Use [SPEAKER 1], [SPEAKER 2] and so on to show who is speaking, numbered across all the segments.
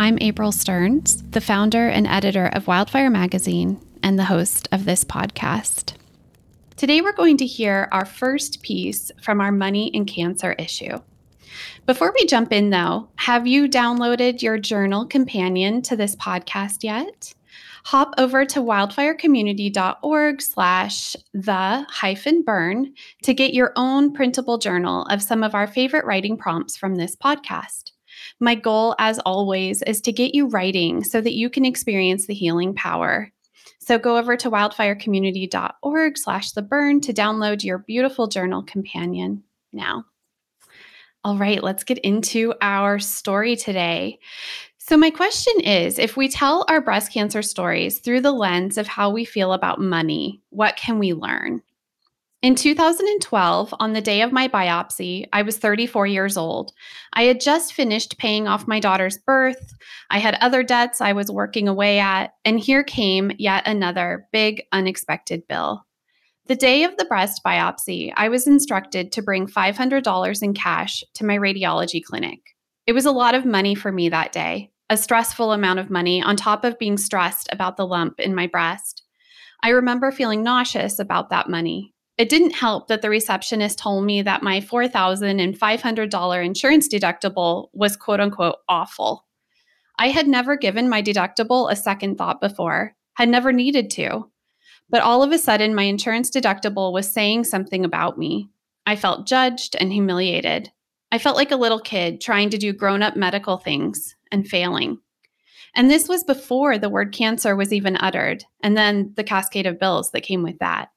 [SPEAKER 1] I'm April Stearns, the founder and editor of Wildfire Magazine and the host of this podcast. Today, we're going to hear our first piece from our Money and Cancer issue. Before we jump in, though, have you downloaded your journal companion to this podcast yet? hop over to wildfirecommunity.org slash the hyphen burn to get your own printable journal of some of our favorite writing prompts from this podcast. My goal, as always, is to get you writing so that you can experience the healing power. So go over to wildfirecommunity.org slash the burn to download your beautiful journal companion now. All right, let's get into our story today. So, my question is if we tell our breast cancer stories through the lens of how we feel about money, what can we learn? In 2012, on the day of my biopsy, I was 34 years old. I had just finished paying off my daughter's birth. I had other debts I was working away at, and here came yet another big, unexpected bill. The day of the breast biopsy, I was instructed to bring $500 in cash to my radiology clinic. It was a lot of money for me that day a stressful amount of money on top of being stressed about the lump in my breast. I remember feeling nauseous about that money. It didn't help that the receptionist told me that my $4,500 insurance deductible was quote unquote awful. I had never given my deductible a second thought before, had never needed to. But all of a sudden, my insurance deductible was saying something about me. I felt judged and humiliated. I felt like a little kid trying to do grown up medical things and failing. And this was before the word cancer was even uttered, and then the cascade of bills that came with that.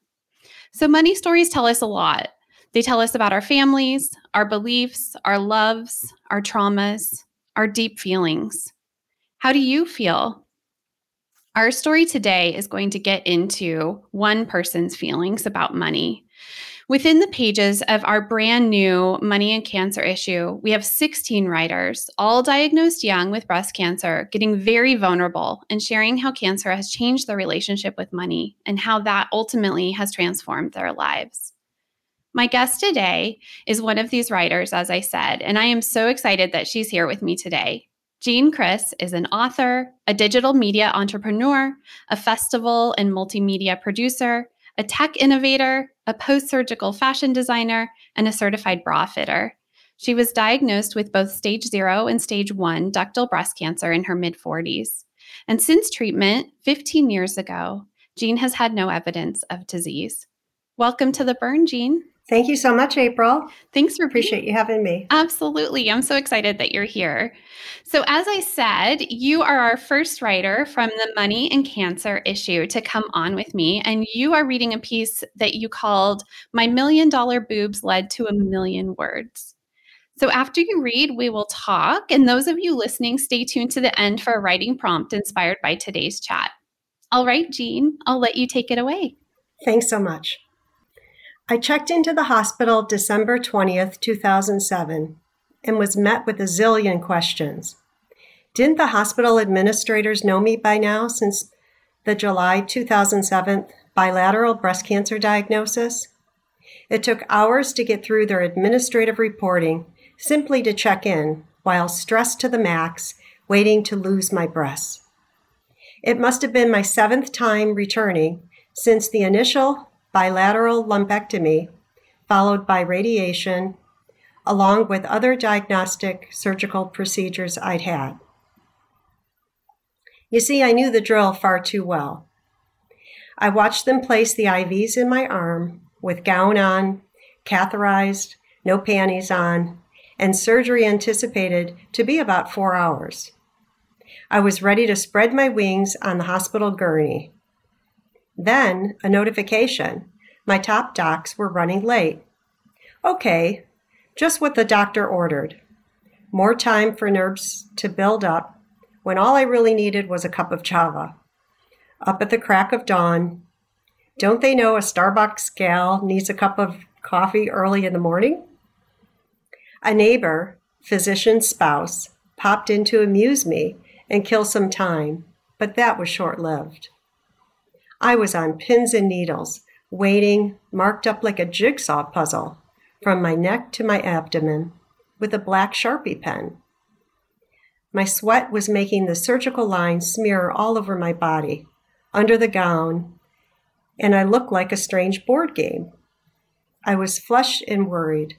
[SPEAKER 1] So, money stories tell us a lot. They tell us about our families, our beliefs, our loves, our traumas, our deep feelings. How do you feel? Our story today is going to get into one person's feelings about money Within the pages of our brand new Money and Cancer issue, we have 16 writers, all diagnosed young with breast cancer, getting very vulnerable and sharing how cancer has changed their relationship with money and how that ultimately has transformed their lives. My guest today is one of these writers, as I said, and I am so excited that she's here with me today. Jean Criss is an author, a digital media entrepreneur, a festival and multimedia producer, a tech innovator, a post surgical fashion designer, and a certified bra fitter. She was diagnosed with both stage zero and stage one ductal breast cancer in her mid 40s. And since treatment 15 years ago, Jean has had no evidence of disease. Welcome to the burn, Jean.
[SPEAKER 2] Thank you so much, April.
[SPEAKER 1] Thanks for
[SPEAKER 2] appreciate you having me.
[SPEAKER 1] Absolutely. I'm so excited that you're here. So, as I said, you are our first writer from the Money and Cancer issue to come on with me. And you are reading a piece that you called My Million Dollar Boobs Led to a Million Words. So, after you read, we will talk. And those of you listening, stay tuned to the end for a writing prompt inspired by today's chat. All right, Jean, I'll let you take it away.
[SPEAKER 2] Thanks so much. I checked into the hospital December 20th, 2007, and was met with a zillion questions. Didn't the hospital administrators know me by now since the July 2007 bilateral breast cancer diagnosis? It took hours to get through their administrative reporting simply to check in while stressed to the max, waiting to lose my breasts. It must have been my seventh time returning since the initial bilateral lumpectomy, followed by radiation, along with other diagnostic surgical procedures I'd had. You see, I knew the drill far too well. I watched them place the IVs in my arm with gown on, catheterized, no panties on, and surgery anticipated to be about four hours. I was ready to spread my wings on the hospital gurney. Then a notification. My top docs were running late. Okay, just what the doctor ordered. More time for nerves to build up when all I really needed was a cup of java. Up at the crack of dawn, don't they know a Starbucks gal needs a cup of coffee early in the morning? A neighbor, physician's spouse, popped in to amuse me and kill some time, but that was short lived. I was on pins and needles, waiting, marked up like a jigsaw puzzle, from my neck to my abdomen, with a black Sharpie pen. My sweat was making the surgical lines smear all over my body, under the gown, and I looked like a strange board game. I was flushed and worried.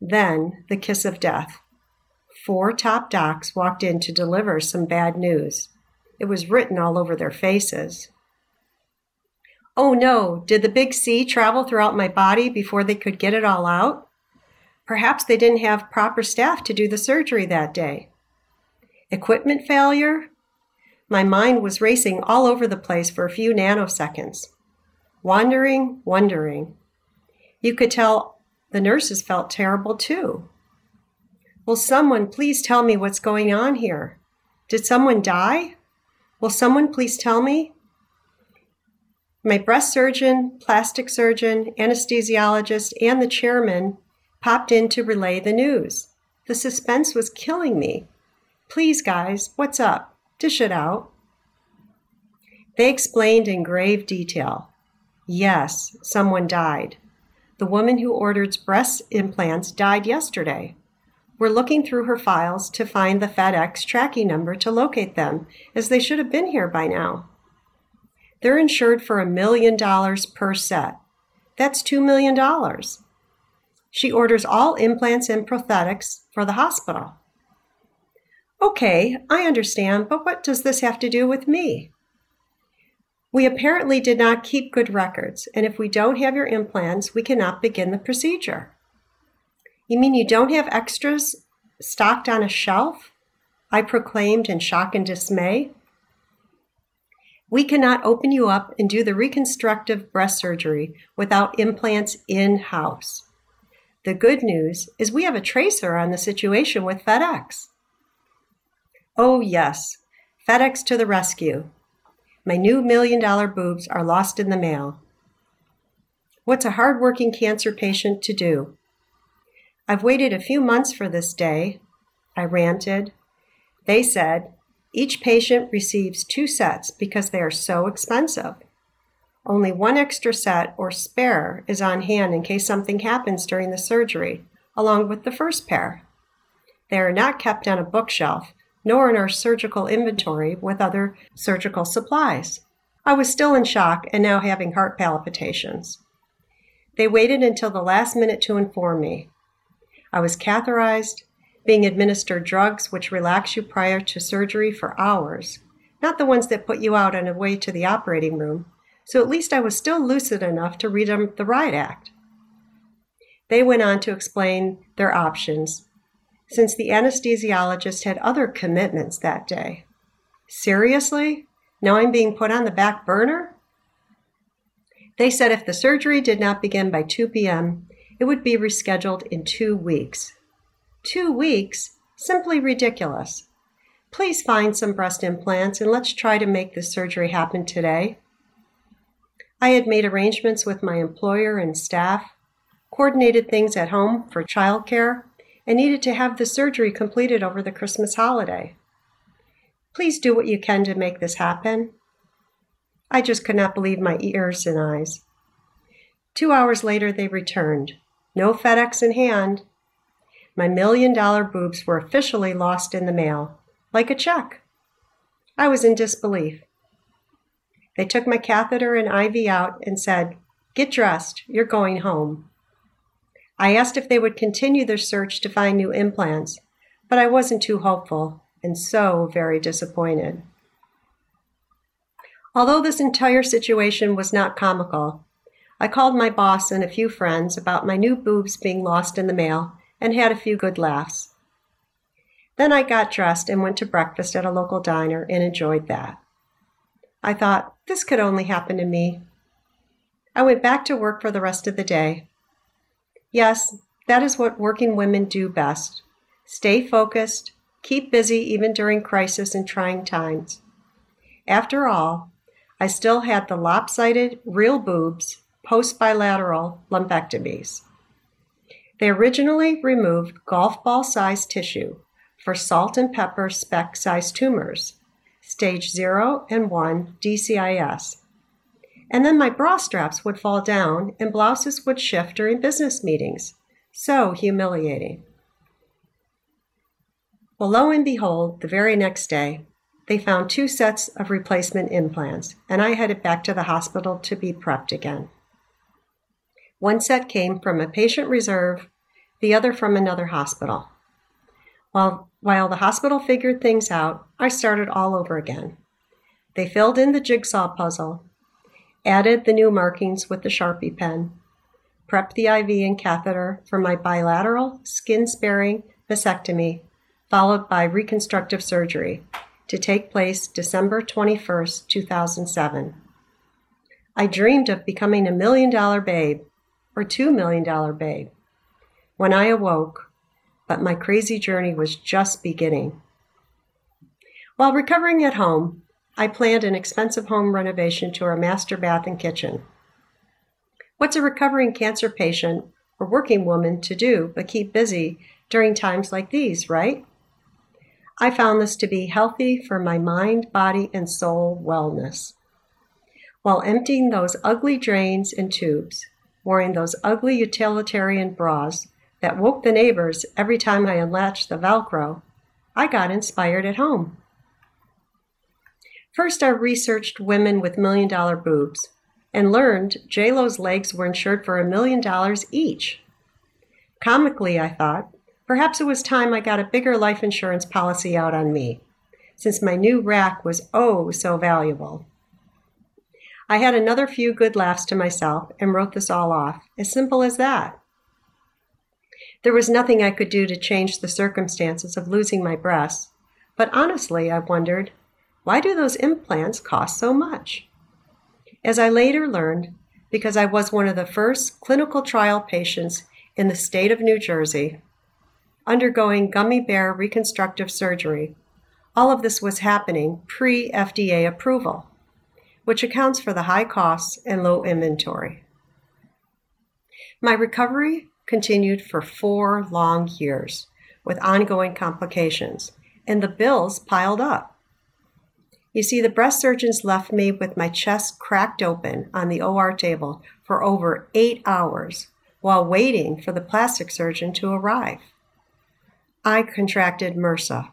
[SPEAKER 2] Then the kiss of death. Four top docs walked in to deliver some bad news. It was written all over their faces. Oh no, did the big C travel throughout my body before they could get it all out? Perhaps they didn't have proper staff to do the surgery that day. Equipment failure? My mind was racing all over the place for a few nanoseconds. Wandering, wondering. You could tell the nurses felt terrible too. Will someone please tell me what's going on here? Did someone die? Will someone please tell me? My breast surgeon, plastic surgeon, anesthesiologist, and the chairman popped in to relay the news. The suspense was killing me. Please, guys, what's up? Dish it out. They explained in grave detail. Yes, someone died. The woman who ordered breast implants died yesterday. We're looking through her files to find the FedEx tracking number to locate them, as they should have been here by now. They're insured for a million dollars per set. That's $2 million. She orders all implants and prosthetics for the hospital. Okay, I understand, but what does this have to do with me? We apparently did not keep good records, and if we don't have your implants, we cannot begin the procedure. You mean you don't have extras stocked on a shelf? I proclaimed in shock and dismay. We cannot open you up and do the reconstructive breast surgery without implants in house. The good news is we have a tracer on the situation with FedEx. Oh, yes, FedEx to the rescue. My new million dollar boobs are lost in the mail. What's a hard-working cancer patient to do? I've waited a few months for this day, I ranted. They said, each patient receives two sets because they are so expensive. Only one extra set or spare is on hand in case something happens during the surgery, along with the first pair. They are not kept on a bookshelf nor in our surgical inventory with other surgical supplies. I was still in shock and now having heart palpitations. They waited until the last minute to inform me. I was catheterized, being administered drugs which relax you prior to surgery for hours, not the ones that put you out on a way to the operating room, so at least I was still lucid enough to read them the Riot Act. They went on to explain their options since the anesthesiologist had other commitments that day. Seriously? Now I'm being put on the back burner? They said if the surgery did not begin by 2 p.m., it would be rescheduled in two weeks. Two weeks? Simply ridiculous. Please find some breast implants and let's try to make this surgery happen today. I had made arrangements with my employer and staff, coordinated things at home for childcare, and needed to have the surgery completed over the Christmas holiday. Please do what you can to make this happen. I just could not believe my ears and eyes. Two hours later, they returned. No FedEx in hand. My million dollar boobs were officially lost in the mail, like a check. I was in disbelief. They took my catheter and IV out and said, Get dressed, you're going home. I asked if they would continue their search to find new implants, but I wasn't too hopeful and so very disappointed. Although this entire situation was not comical, I called my boss and a few friends about my new boobs being lost in the mail and had a few good laughs. Then I got dressed and went to breakfast at a local diner and enjoyed that. I thought, this could only happen to me. I went back to work for the rest of the day. Yes, that is what working women do best stay focused, keep busy even during crisis and trying times. After all, I still had the lopsided, real boobs post bilateral lumpectomies. They originally removed golf ball sized tissue for salt and pepper speck sized tumors, stage 0 and 1 DCIS. And then my bra straps would fall down and blouses would shift during business meetings. So humiliating. Well, lo and behold, the very next day, they found two sets of replacement implants, and I headed back to the hospital to be prepped again. One set came from a patient reserve, the other from another hospital. While, while the hospital figured things out, I started all over again. They filled in the jigsaw puzzle, added the new markings with the Sharpie pen, prepped the IV and catheter for my bilateral skin sparing mastectomy, followed by reconstructive surgery to take place December 21, 2007. I dreamed of becoming a million dollar babe or $2 million babe. When I awoke, but my crazy journey was just beginning. While recovering at home, I planned an expensive home renovation to our master bath and kitchen. What's a recovering cancer patient or working woman to do but keep busy during times like these, right? I found this to be healthy for my mind, body, and soul wellness. While emptying those ugly drains and tubes, wearing those ugly utilitarian bras that woke the neighbors every time I unlatched the Velcro, I got inspired at home. First, I researched women with million dollar boobs and learned JLo's legs were insured for a million dollars each. Comically, I thought, perhaps it was time I got a bigger life insurance policy out on me, since my new rack was oh so valuable. I had another few good laughs to myself and wrote this all off. As simple as that. There was nothing I could do to change the circumstances of losing my breasts, but honestly, I wondered, why do those implants cost so much? As I later learned, because I was one of the first clinical trial patients in the state of New Jersey undergoing gummy bear reconstructive surgery, all of this was happening pre FDA approval which accounts for the high costs and low inventory. My recovery continued for four long years with ongoing complications, and the bills piled up. You see, the breast surgeons left me with my chest cracked open on the OR table for over eight hours while waiting for the plastic surgeon to arrive. I contracted MRSA,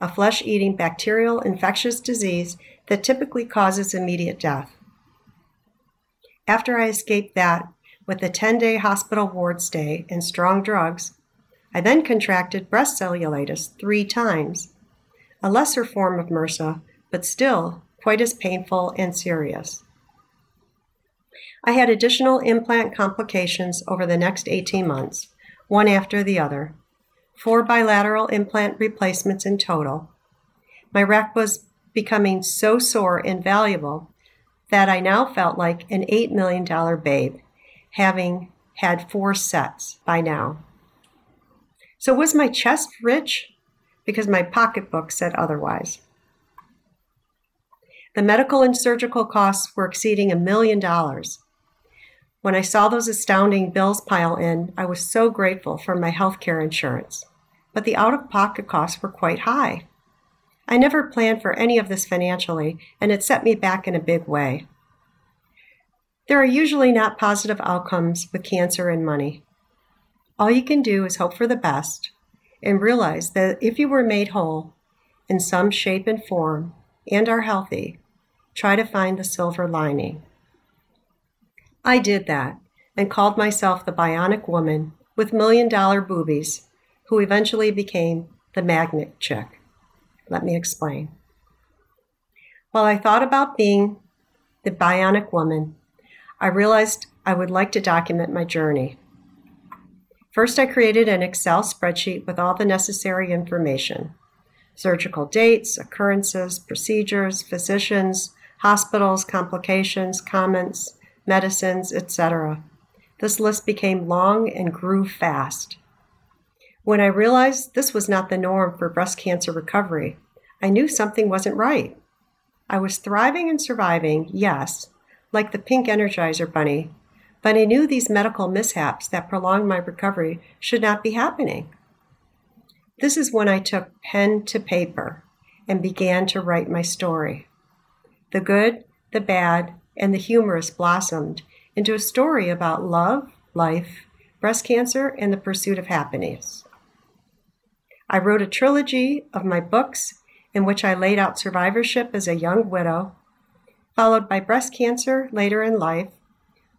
[SPEAKER 2] a flesh eating bacterial infectious disease that typically causes immediate death. After I escaped that with a 10 day hospital ward stay and strong drugs, I then contracted breast cellulitis three times, a lesser form of MRSA, but still quite as painful and serious. I had additional implant complications over the next 18 months, one after the other, four bilateral implant replacements in total. My rack was becoming so sore and valuable that I now felt like an $8 million babe, having had four sets by now. So, was my chest rich? Because my pocketbook said otherwise. The medical and surgical costs were exceeding a million dollars. When I saw those astounding bills pile in, I was so grateful for my health care insurance. But the out of pocket costs were quite high. I never planned for any of this financially, and it set me back in a big way. There are usually not positive outcomes with cancer and money. All you can do is hope for the best and realize that if you were made whole in some shape and form and are healthy, try to find the silver lining. I did that and called myself the bionic woman with million dollar boobies, who eventually became the magnet chick. Let me explain. While I thought about being The Bionic Woman, I realized I would like to document my journey. First, I created an Excel spreadsheet with all the necessary information surgical dates, occurrences, procedures, physicians, hospitals, complications, comments, medicines, etc. This list became long and grew fast. When I realized this was not the norm for breast cancer recovery, I knew something wasn't right. I was thriving and surviving, yes, like the pink Energizer bunny, but I knew these medical mishaps that prolonged my recovery should not be happening. This is when I took pen to paper and began to write my story. The good, the bad, and the humorous blossomed into a story about love, life, breast cancer, and the pursuit of happiness. I wrote a trilogy of my books in which I laid out survivorship as a young widow, followed by breast cancer later in life,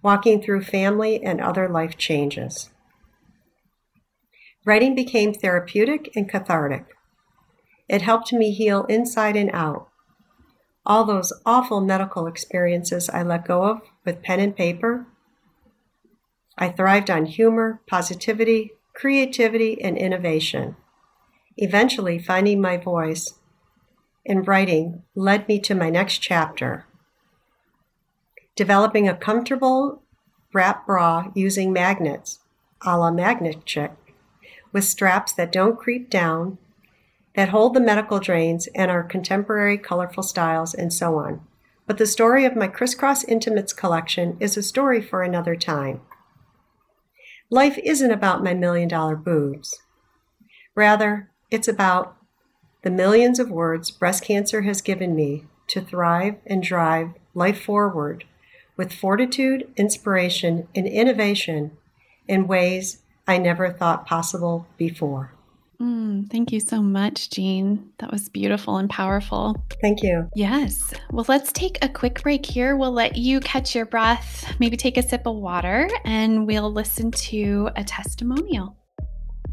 [SPEAKER 2] walking through family and other life changes. Writing became therapeutic and cathartic. It helped me heal inside and out. All those awful medical experiences I let go of with pen and paper. I thrived on humor, positivity, creativity, and innovation. Eventually, finding my voice in writing led me to my next chapter developing a comfortable wrap bra using magnets, a la Magnet Chick, with straps that don't creep down, that hold the medical drains and are contemporary, colorful styles, and so on. But the story of my Crisscross Intimates collection is a story for another time. Life isn't about my million dollar boobs. Rather, it's about the millions of words breast cancer has given me to thrive and drive life forward with fortitude, inspiration, and innovation in ways I never thought possible before.
[SPEAKER 1] Mm, thank you so much, Jean. That was beautiful and powerful.
[SPEAKER 2] Thank you.
[SPEAKER 1] Yes. Well, let's take a quick break here. We'll let you catch your breath, maybe take a sip of water, and we'll listen to a testimonial.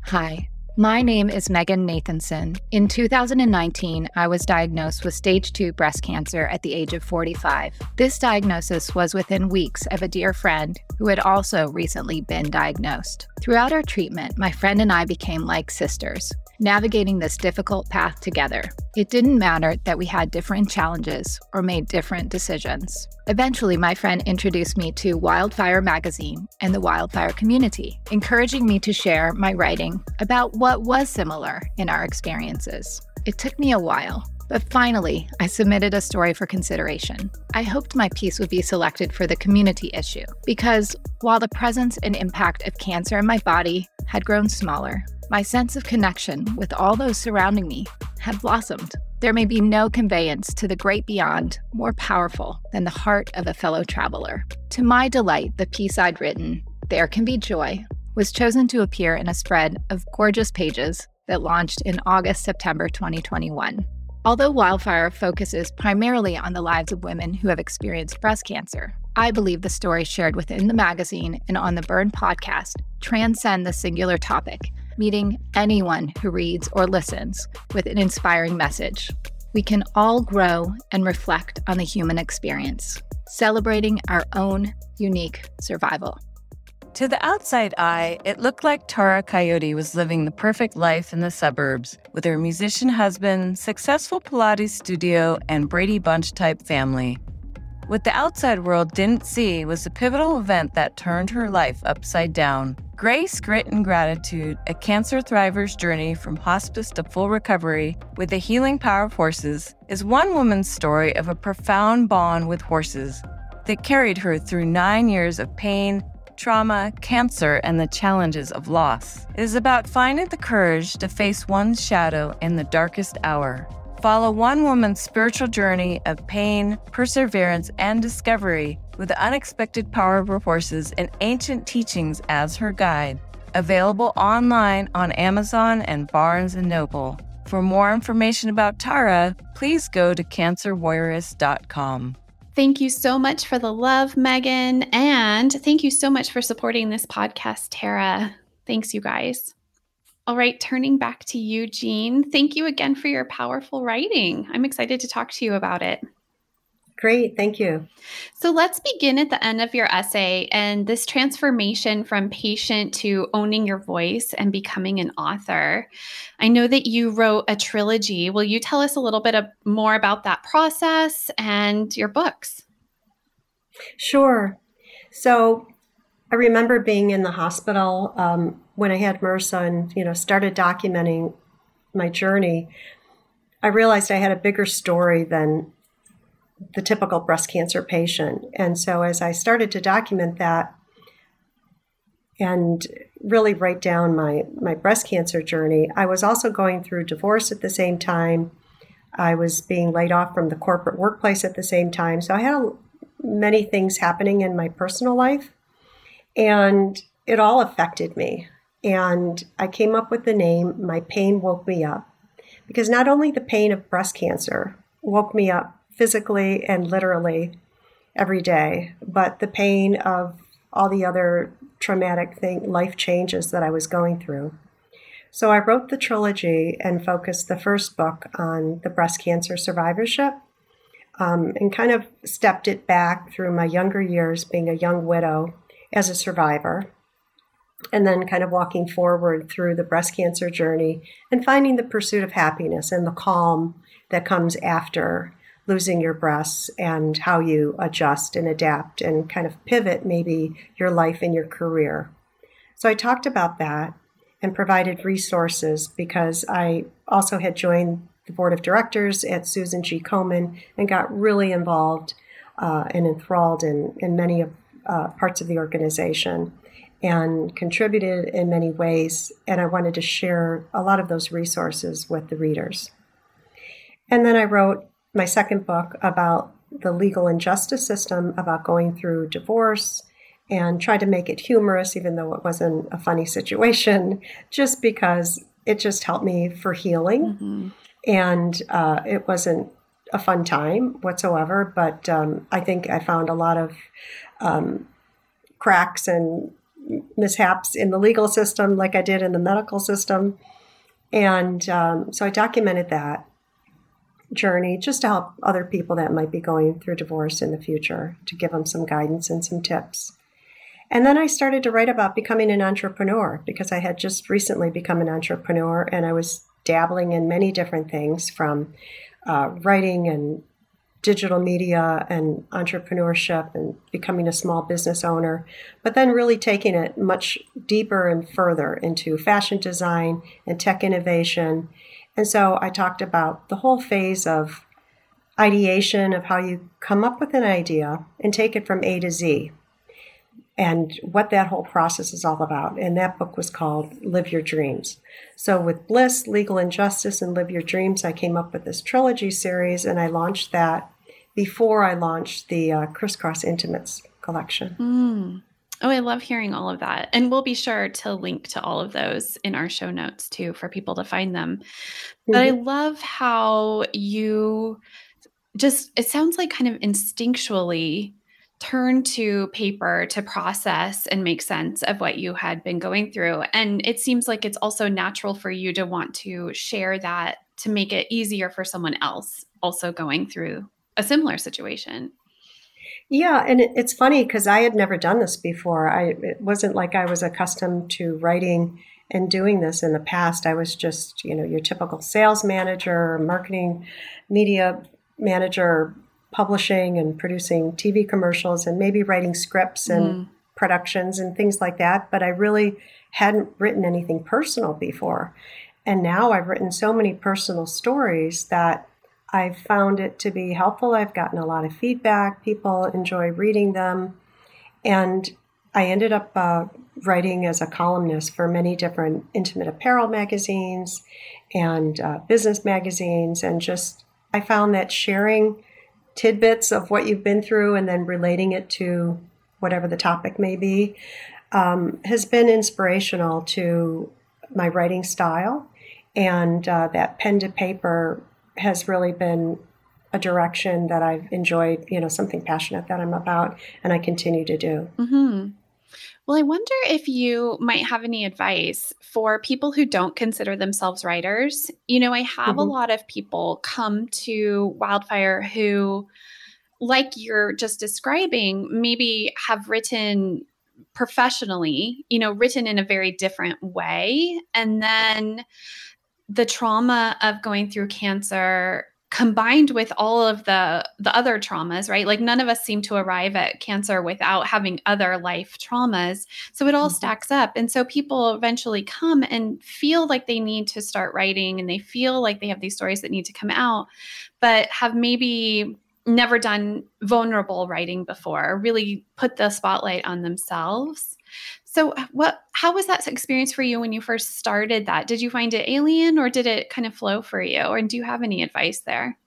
[SPEAKER 3] Hi. My name is Megan Nathanson. In 2019, I was diagnosed with stage 2 breast cancer at the age of 45. This diagnosis was within weeks of a dear friend who had also recently been diagnosed. Throughout our treatment, my friend and I became like sisters navigating this difficult path together. It didn't matter that we had different challenges or made different decisions. Eventually, my friend introduced me to Wildfire Magazine and the wildfire community, encouraging me to share my writing about what was similar in our experiences. It took me a while, but finally, I submitted a story for consideration. I hoped my piece would be selected for the community issue because while the presence and impact of cancer in my body had grown smaller, my sense of connection with all those surrounding me had blossomed. There may be no conveyance to the great beyond more powerful than the heart of a fellow traveler. To my delight, the piece I'd written, There Can Be Joy, was chosen to appear in a spread of gorgeous pages that launched in August September 2021. Although Wildfire focuses primarily on the lives of women who have experienced breast cancer, I believe the stories shared within the magazine and on the Burn podcast transcend the singular topic meeting anyone who reads or listens with an inspiring message. We can all grow and reflect on the human experience, celebrating our own unique survival.
[SPEAKER 4] To the outside eye, it looked like Tara Coyote was living the perfect life in the suburbs with her musician husband, successful Pilates studio, and Brady Bunch type family. What the outside world didn't see was the pivotal event that turned her life upside down. Grace, Grit, and Gratitude, a cancer thriver's journey from hospice to full recovery with the healing power of horses, is one woman's story of a profound bond with horses that carried her through nine years of pain, trauma, cancer, and the challenges of loss. It is about finding the courage to face one's shadow in the darkest hour. Follow one woman's spiritual journey of pain, perseverance, and discovery with unexpected power of her and ancient teachings as her guide. Available online on Amazon and Barnes & Noble. For more information about Tara, please go to cancerwarrioress.com.
[SPEAKER 1] Thank you so much for the love, Megan. And thank you so much for supporting this podcast, Tara. Thanks, you guys. All right, turning back to you, Jean. Thank you again for your powerful writing. I'm excited to talk to you about it.
[SPEAKER 2] Great, thank you.
[SPEAKER 1] So let's begin at the end of your essay and this transformation from patient to owning your voice and becoming an author. I know that you wrote a trilogy. Will you tell us a little bit of, more about that process and your books?
[SPEAKER 2] Sure. So I remember being in the hospital um, when I had MRSA and you know started documenting my journey. I realized I had a bigger story than the typical breast cancer patient. And so as I started to document that and really write down my, my breast cancer journey, I was also going through divorce at the same time. I was being laid off from the corporate workplace at the same time. So I had a, many things happening in my personal life, and it all affected me. And I came up with the name My Pain Woke Me Up because not only the pain of breast cancer woke me up physically and literally every day, but the pain of all the other traumatic thing, life changes that I was going through. So I wrote the trilogy and focused the first book on the breast cancer survivorship um, and kind of stepped it back through my younger years being a young widow as a survivor and then kind of walking forward through the breast cancer journey and finding the pursuit of happiness and the calm that comes after losing your breasts and how you adjust and adapt and kind of pivot maybe your life and your career. So I talked about that and provided resources because I also had joined the board of directors at Susan G. Komen and got really involved uh, and enthralled in, in many of, uh, parts of the organization and contributed in many ways. And I wanted to share a lot of those resources with the readers. And then I wrote my second book about the legal and justice system, about going through divorce, and tried to make it humorous, even though it wasn't a funny situation, just because it just helped me for healing. Mm-hmm. And uh, it wasn't a fun time whatsoever, but um, I think I found a lot of um, cracks and mishaps in the legal system, like I did in the medical system. And um, so I documented that journey just to help other people that might be going through divorce in the future, to give them some guidance and some tips. And then I started to write about becoming an entrepreneur because I had just recently become an entrepreneur and I was dabbling in many different things from uh, writing and digital media and entrepreneurship and becoming a small business owner, but then really taking it much deeper and further into fashion design and tech innovation and so I talked about the whole phase of ideation of how you come up with an idea and take it from A to Z and what that whole process is all about. And that book was called Live Your Dreams. So, with Bliss, Legal Injustice, and Live Your Dreams, I came up with this trilogy series and I launched that before I launched the uh, Crisscross Intimates collection.
[SPEAKER 1] Mm. Oh, I love hearing all of that. And we'll be sure to link to all of those in our show notes too for people to find them. Mm-hmm. But I mm-hmm. love how you just, it sounds like kind of instinctually turn to paper to process and make sense of what you had been going through. And it seems like it's also natural for you to want to share that to make it easier for someone else also going through a similar situation.
[SPEAKER 2] Yeah, and it, it's funny because I had never done this before. I it wasn't like I was accustomed to writing and doing this in the past. I was just, you know, your typical sales manager, marketing, media manager, publishing and producing TV commercials and maybe writing scripts and mm. productions and things like that, but I really hadn't written anything personal before. And now I've written so many personal stories that I've found it to be helpful. I've gotten a lot of feedback. People enjoy reading them. And I ended up uh, writing as a columnist for many different intimate apparel magazines and uh, business magazines. And just, I found that sharing tidbits of what you've been through and then relating it to whatever the topic may be um, has been inspirational to my writing style. And uh, that pen to paper has really been a direction that I've enjoyed, you know, something passionate that I'm about, and I continue to do.
[SPEAKER 1] Mm-hmm. Well, I wonder if you might have any advice for people who don't consider themselves writers. You know, I have mm-hmm. a lot of people come to Wildfire who like you're just describing, maybe have written professionally, you know, written in a very different way. And then the trauma of going through cancer combined with all of the the other traumas right? Like none of us seem to arrive at cancer without having other life traumas. So it all mm-hmm. stacks up. And so people eventually come and feel like they need to start writing and they feel like they have these stories that need to come out but have maybe never done vulnerable writing before really put the spotlight on themselves so what how was that experience for you when you first started that? Did you find it alien or did it kind of flow for you? Or do you have any advice there?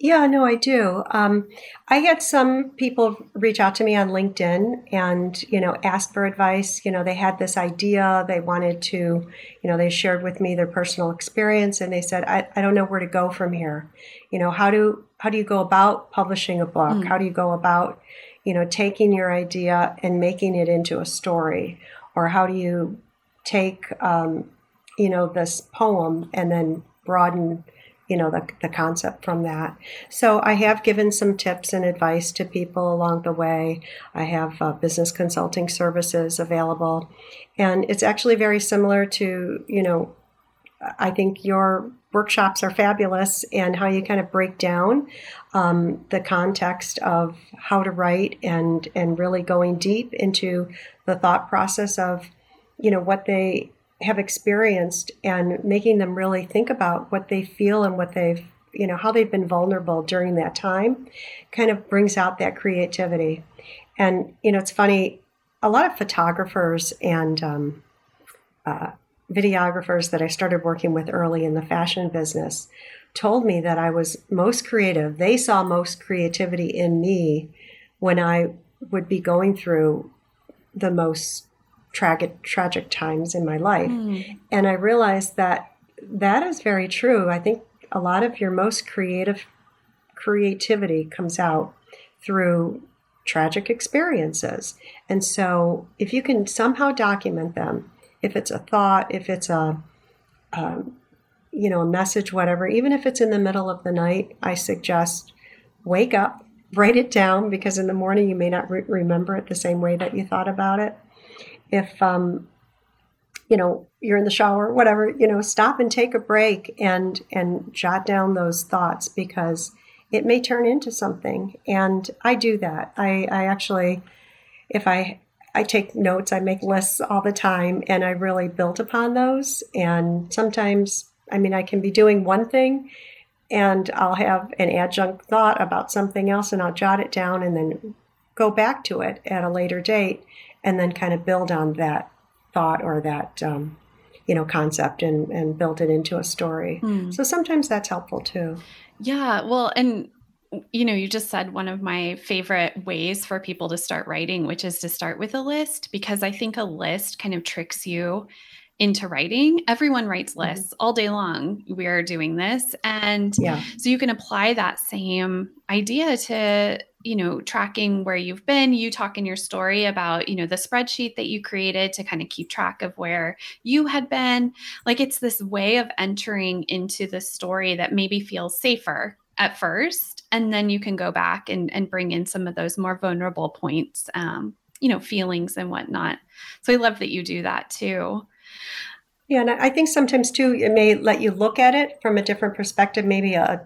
[SPEAKER 2] Yeah, no, I do. Um, I had some people reach out to me on LinkedIn and, you know, ask for advice. You know, they had this idea, they wanted to, you know, they shared with me their personal experience and they said, I, I don't know where to go from here. You know, how do, how do you go about publishing a book? Mm. How do you go about, you know, taking your idea and making it into a story? Or how do you take, um, you know, this poem and then broaden, you know, the, the concept from that? So I have given some tips and advice to people along the way. I have uh, business consulting services available. And it's actually very similar to, you know, I think your workshops are fabulous and how you kind of break down um, the context of how to write and and really going deep into the thought process of you know what they have experienced and making them really think about what they feel and what they've you know how they've been vulnerable during that time kind of brings out that creativity. And you know it's funny a lot of photographers and um, uh, videographers that I started working with early in the fashion business told me that I was most creative. They saw most creativity in me when I would be going through the most tragic tragic times in my life. Mm. And I realized that that is very true. I think a lot of your most creative creativity comes out through tragic experiences. And so if you can somehow document them, if it's a thought, if it's a, you know, a message, whatever, even if it's in the middle of the night, I suggest wake up, write it down because in the morning you may not re- remember it the same way that you thought about it. If, um, you know, you're in the shower, whatever, you know, stop and take a break and and jot down those thoughts because it may turn into something. And I do that. I, I actually, if I I take notes, I make lists all the time, and I really build upon those. And sometimes, I mean, I can be doing one thing and I'll have an adjunct thought about something else and I'll jot it down and then go back to it at a later date and then kind of build on that thought or that, um, you know, concept and, and build it into a story. Mm. So sometimes that's helpful too.
[SPEAKER 1] Yeah. Well, and you know, you just said one of my favorite ways for people to start writing, which is to start with a list, because I think a list kind of tricks you into writing. Everyone writes mm-hmm. lists mm-hmm. all day long. We're doing this. And yeah. so you can apply that same idea to, you know, tracking where you've been. You talk in your story about, you know, the spreadsheet that you created to kind of keep track of where you had been. Like it's this way of entering into the story that maybe feels safer at first and then you can go back and, and bring in some of those more vulnerable points um, you know feelings and whatnot. So i love that you do that too.
[SPEAKER 2] Yeah and i think sometimes too it may let you look at it from a different perspective maybe a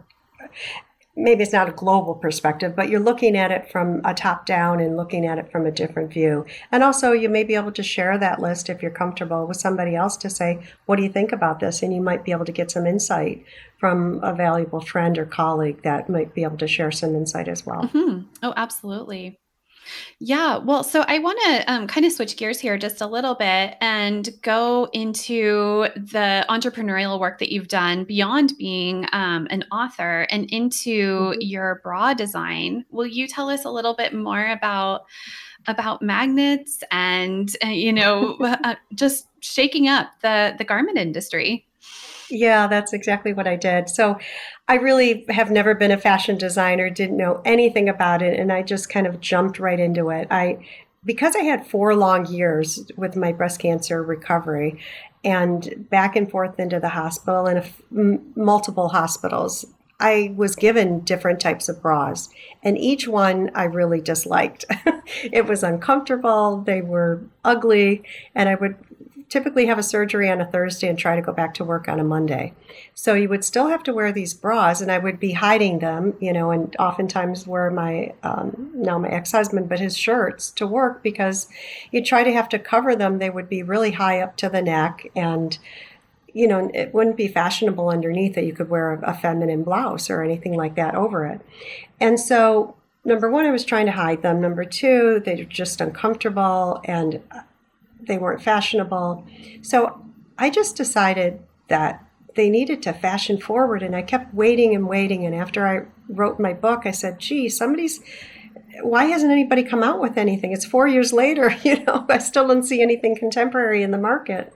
[SPEAKER 2] maybe it's not a global perspective, but you're looking at it from a top down and looking at it from a different view. And also, you may be able to share that list if you're comfortable with somebody else to say, What do you think about this? And you might be able to get some insight from a valuable friend or colleague that might be able to share some insight as well.
[SPEAKER 1] Mm-hmm. Oh, absolutely. Yeah, well, so I want to um, kind of switch gears here just a little bit and go into the entrepreneurial work that you've done beyond being um, an author and into mm-hmm. your bra design. Will you tell us a little bit more about about magnets and uh, you know uh, just shaking up the the garment industry?
[SPEAKER 2] Yeah, that's exactly what I did. So I really have never been a fashion designer, didn't know anything about it, and I just kind of jumped right into it. I because I had four long years with my breast cancer recovery and back and forth into the hospital and multiple hospitals, I was given different types of bras, and each one I really disliked. it was uncomfortable, they were ugly, and I would typically have a surgery on a Thursday and try to go back to work on a Monday. So you would still have to wear these bras, and I would be hiding them, you know, and oftentimes wear my um, now my ex husband, but his shirts to work because you try to have to cover them. They would be really high up to the neck and you know, it wouldn't be fashionable underneath that you could wear a, a feminine blouse or anything like that over it. And so, number one, I was trying to hide them. Number two, they're just uncomfortable and they weren't fashionable. So I just decided that they needed to fashion forward. And I kept waiting and waiting. And after I wrote my book, I said, gee, somebody's why hasn't anybody come out with anything? It's four years later, you know, I still don't see anything contemporary in the market.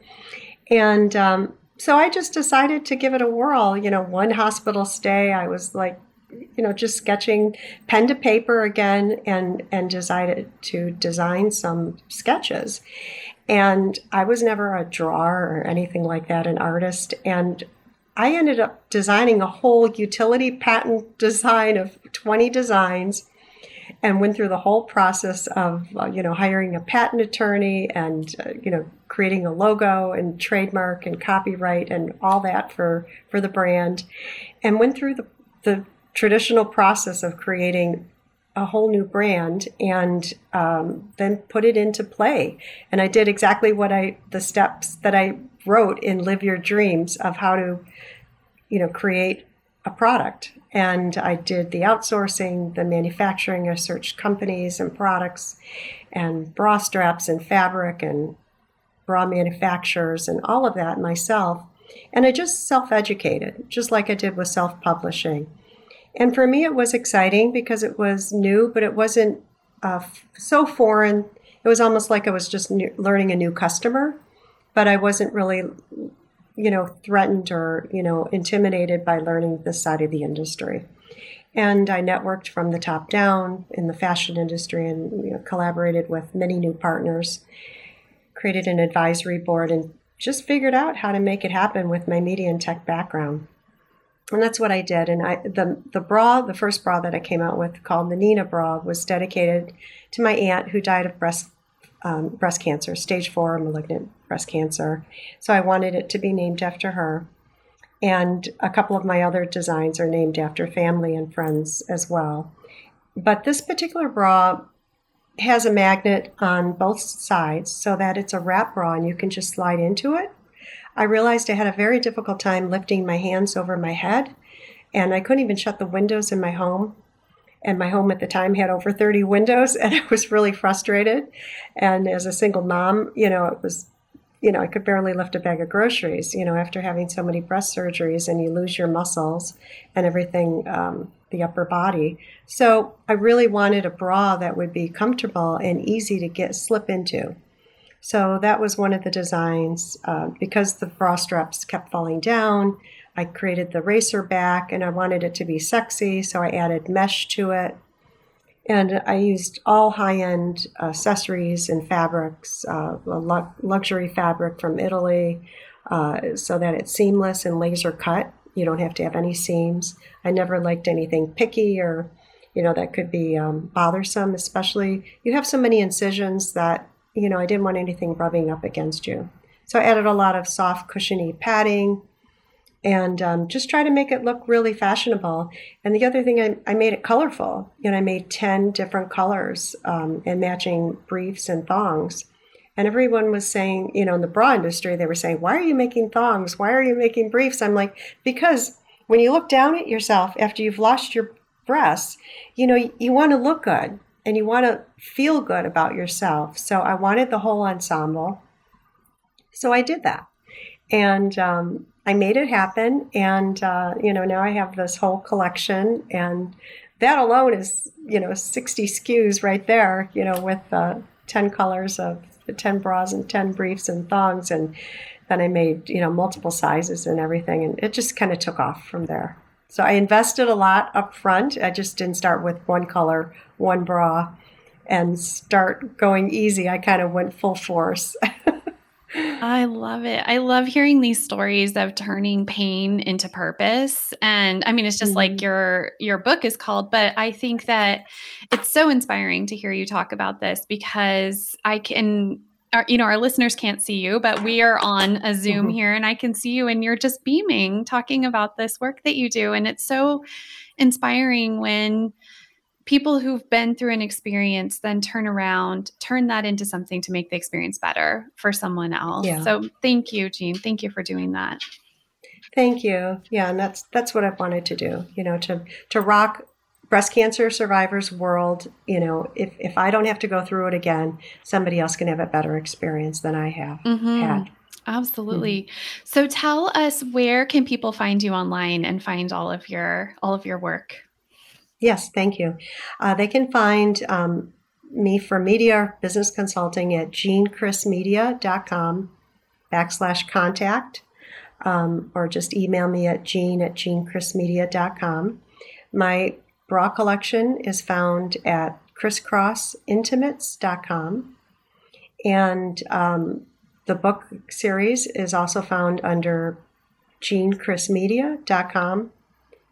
[SPEAKER 2] And um, so I just decided to give it a whirl. You know, one hospital stay, I was like, you know, just sketching pen to paper again and and decided to design some sketches. And I was never a drawer or anything like that, an artist. And I ended up designing a whole utility patent design of 20 designs and went through the whole process of uh, you know hiring a patent attorney and uh, you know creating a logo and trademark and copyright and all that for for the brand and went through the the traditional process of creating a whole new brand and um, then put it into play and i did exactly what i the steps that i wrote in live your dreams of how to you know create a product and I did the outsourcing, the manufacturing. I searched companies and products and bra straps and fabric and bra manufacturers and all of that myself. And I just self educated, just like I did with self publishing. And for me, it was exciting because it was new, but it wasn't uh, so foreign. It was almost like I was just new, learning a new customer, but I wasn't really you know, threatened or, you know, intimidated by learning this side of the industry. And I networked from the top down in the fashion industry and you know, collaborated with many new partners, created an advisory board, and just figured out how to make it happen with my media and tech background. And that's what I did. And I, the, the bra, the first bra that I came out with called the Nina bra was dedicated to my aunt who died of breast um, breast cancer, stage four malignant breast cancer. So I wanted it to be named after her. And a couple of my other designs are named after family and friends as well. But this particular bra has a magnet on both sides so that it's a wrap bra and you can just slide into it. I realized I had a very difficult time lifting my hands over my head and I couldn't even shut the windows in my home and my home at the time had over 30 windows and I was really frustrated. And as a single mom, you know, it was, you know, I could barely lift a bag of groceries, you know, after having so many breast surgeries and you lose your muscles and everything, um, the upper body. So I really wanted a bra that would be comfortable and easy to get slip into. So that was one of the designs. Uh, because the bra straps kept falling down, I created the racer back and I wanted it to be sexy, so I added mesh to it. And I used all high end accessories and fabrics, uh, luxury fabric from Italy, uh, so that it's seamless and laser cut. You don't have to have any seams. I never liked anything picky or, you know, that could be um, bothersome, especially you have so many incisions that, you know, I didn't want anything rubbing up against you. So I added a lot of soft, cushiony padding, and um, just try to make it look really fashionable. And the other thing, I, I made it colorful. You know, I made 10 different colors um, and matching briefs and thongs. And everyone was saying, you know, in the bra industry, they were saying, why are you making thongs? Why are you making briefs? I'm like, because when you look down at yourself after you've lost your breasts, you know, you, you want to look good and you want to feel good about yourself. So I wanted the whole ensemble. So I did that. And um, I made it happen, and uh, you know now I have this whole collection, and that alone is you know 60 SKUs right there. You know with uh, 10 colors of the 10 bras and 10 briefs and thongs, and then I made you know multiple sizes and everything, and it just kind of took off from there. So I invested a lot up front. I just didn't start with one color, one bra, and start going easy. I kind of went full force.
[SPEAKER 1] I love it. I love hearing these stories of turning pain into purpose. And I mean, it's just mm-hmm. like your your book is called, but I think that it's so inspiring to hear you talk about this because I can our, you know, our listeners can't see you, but we are on a Zoom mm-hmm. here and I can see you and you're just beaming talking about this work that you do. And it's so inspiring when people who've been through an experience then turn around, turn that into something to make the experience better for someone else. Yeah. So thank you, Jean. Thank you for doing that.
[SPEAKER 2] Thank you. Yeah, and that's that's what I've wanted to do, you know, to to rock breast cancer survivors world, you know, if if I don't have to go through it again, somebody else can have a better experience than I have mm-hmm. had.
[SPEAKER 1] Absolutely. Mm-hmm. So tell us where can people find you online and find all of your all of your work?
[SPEAKER 2] Yes, thank you. Uh, they can find um, me for media business consulting at jeancrissmedia.com backslash contact, um, or just email me at jean at jeancrissmedia.com. My bra collection is found at crisscrossintimates.com. And um, the book series is also found under jeancrissmedia.com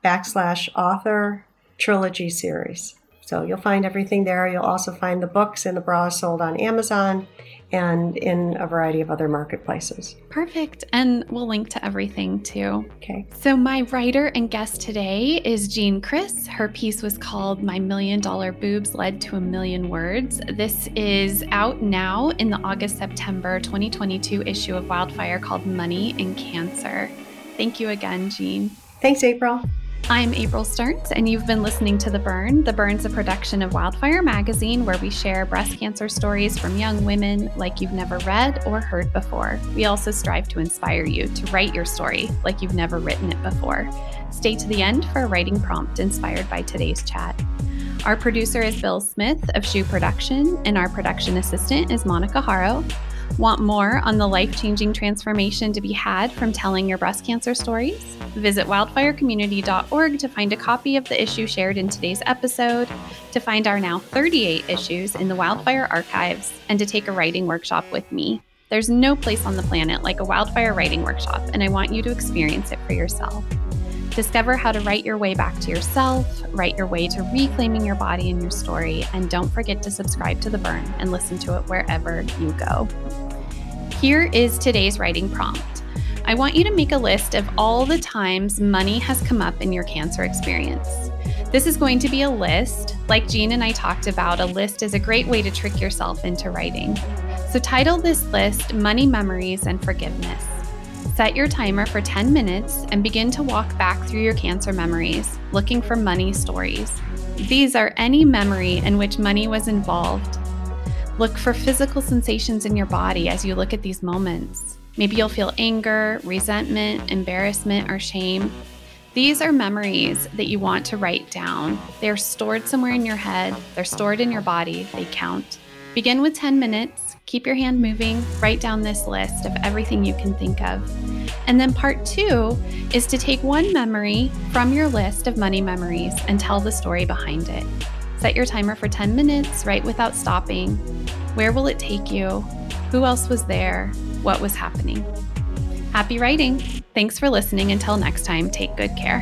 [SPEAKER 2] backslash author trilogy series. So you'll find everything there. You'll also find the books and the bras sold on Amazon and in a variety of other marketplaces.
[SPEAKER 1] Perfect. And we'll link to everything too.
[SPEAKER 2] Okay.
[SPEAKER 1] So, my writer and guest today is Jean Criss. Her piece was called My Million Dollar Boobs Led to a Million Words. This is out now in the August September 2022 issue of Wildfire called Money and Cancer. Thank you again, Jean.
[SPEAKER 2] Thanks, April.
[SPEAKER 1] I'm April Stearns, and you've been listening to The Burn. The Burn's a production of Wildfire Magazine, where we share breast cancer stories from young women like you've never read or heard before. We also strive to inspire you to write your story like you've never written it before. Stay to the end for a writing prompt inspired by today's chat. Our producer is Bill Smith of Shoe Production, and our production assistant is Monica Haro. Want more on the life changing transformation to be had from telling your breast cancer stories? Visit wildfirecommunity.org to find a copy of the issue shared in today's episode, to find our now 38 issues in the Wildfire archives, and to take a writing workshop with me. There's no place on the planet like a wildfire writing workshop, and I want you to experience it for yourself. Discover how to write your way back to yourself, write your way to reclaiming your body and your story, and don't forget to subscribe to The Burn and listen to it wherever you go. Here is today's writing prompt. I want you to make a list of all the times money has come up in your cancer experience. This is going to be a list. Like Jean and I talked about, a list is a great way to trick yourself into writing. So, title this list Money Memories and Forgiveness. Set your timer for 10 minutes and begin to walk back through your cancer memories, looking for money stories. These are any memory in which money was involved. Look for physical sensations in your body as you look at these moments. Maybe you'll feel anger, resentment, embarrassment, or shame. These are memories that you want to write down. They're stored somewhere in your head, they're stored in your body, they count. Begin with 10 minutes, keep your hand moving, write down this list of everything you can think of. And then part two is to take one memory from your list of money memories and tell the story behind it. Set your timer for 10 minutes, write without stopping. Where will it take you? Who else was there? What was happening? Happy writing! Thanks for listening. Until next time, take good care.